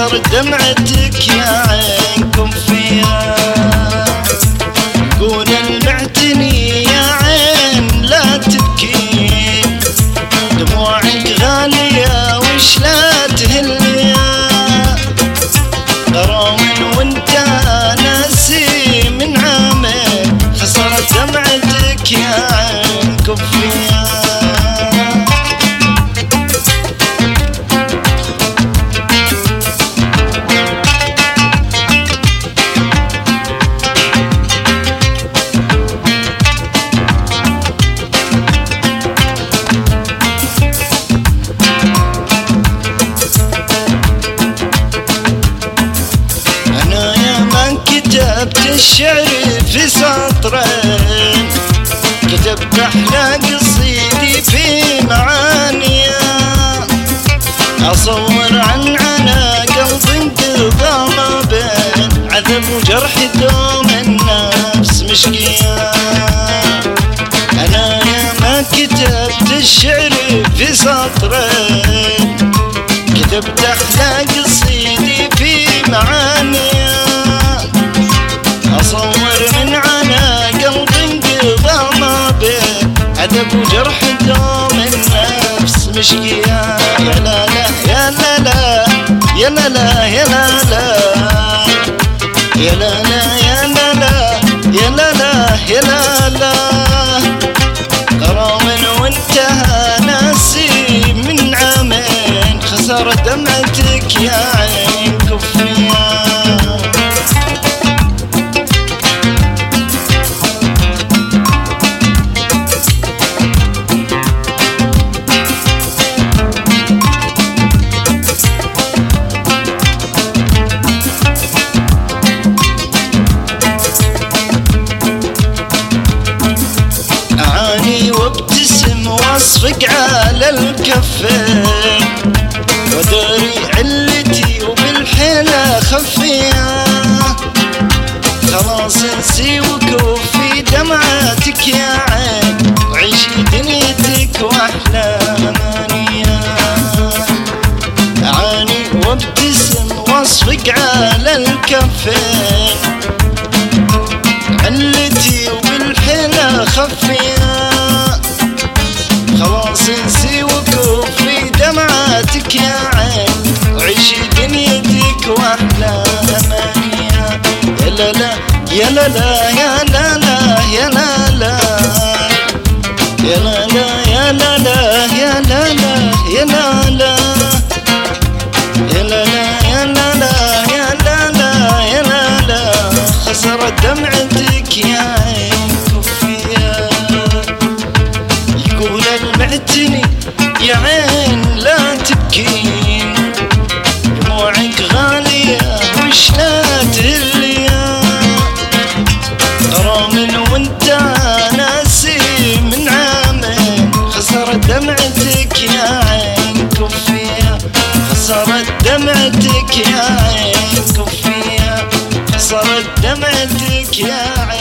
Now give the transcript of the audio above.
أكثر دمعتك يا عينكم فيها. قول المعتني الشعر في سطرين كتبت أحلى قصيدي في معانيها أصور عن عنا قلب انقضى ما بين عذب وجرح دوم عذب وجرح دوم النفس مشقيا يا لا لا يا لا لا يا لا لا يا لا لا يا لا لا يا لا لا يا لا لا يا لا لا غرام وانتهى ناسي من عامين خسر دمعتك يا الكفين وداري علتي وبالحيلة خفية. خلاص انسي وكوفي دمعاتك يا عين. وعيشي دنيتك وأحلى أمانية. أعاني وابتسم واصفق على الكفين علتي وبالحيلة خفية. يا لا لا يا لا لا يا لا لا يا لا لا يا لا لا يا لا لا يا لا لا يا لا لا يا لا لا يا لا لا يا لا لا خسرت دمعتك يا يقول المعتني يا عين لا تبكين غرام وانت ناسي من عامين خسرت دمعتك يا عين كفية. خسرت دمعتك يا عين كفية. خسرت دمعتك يا عين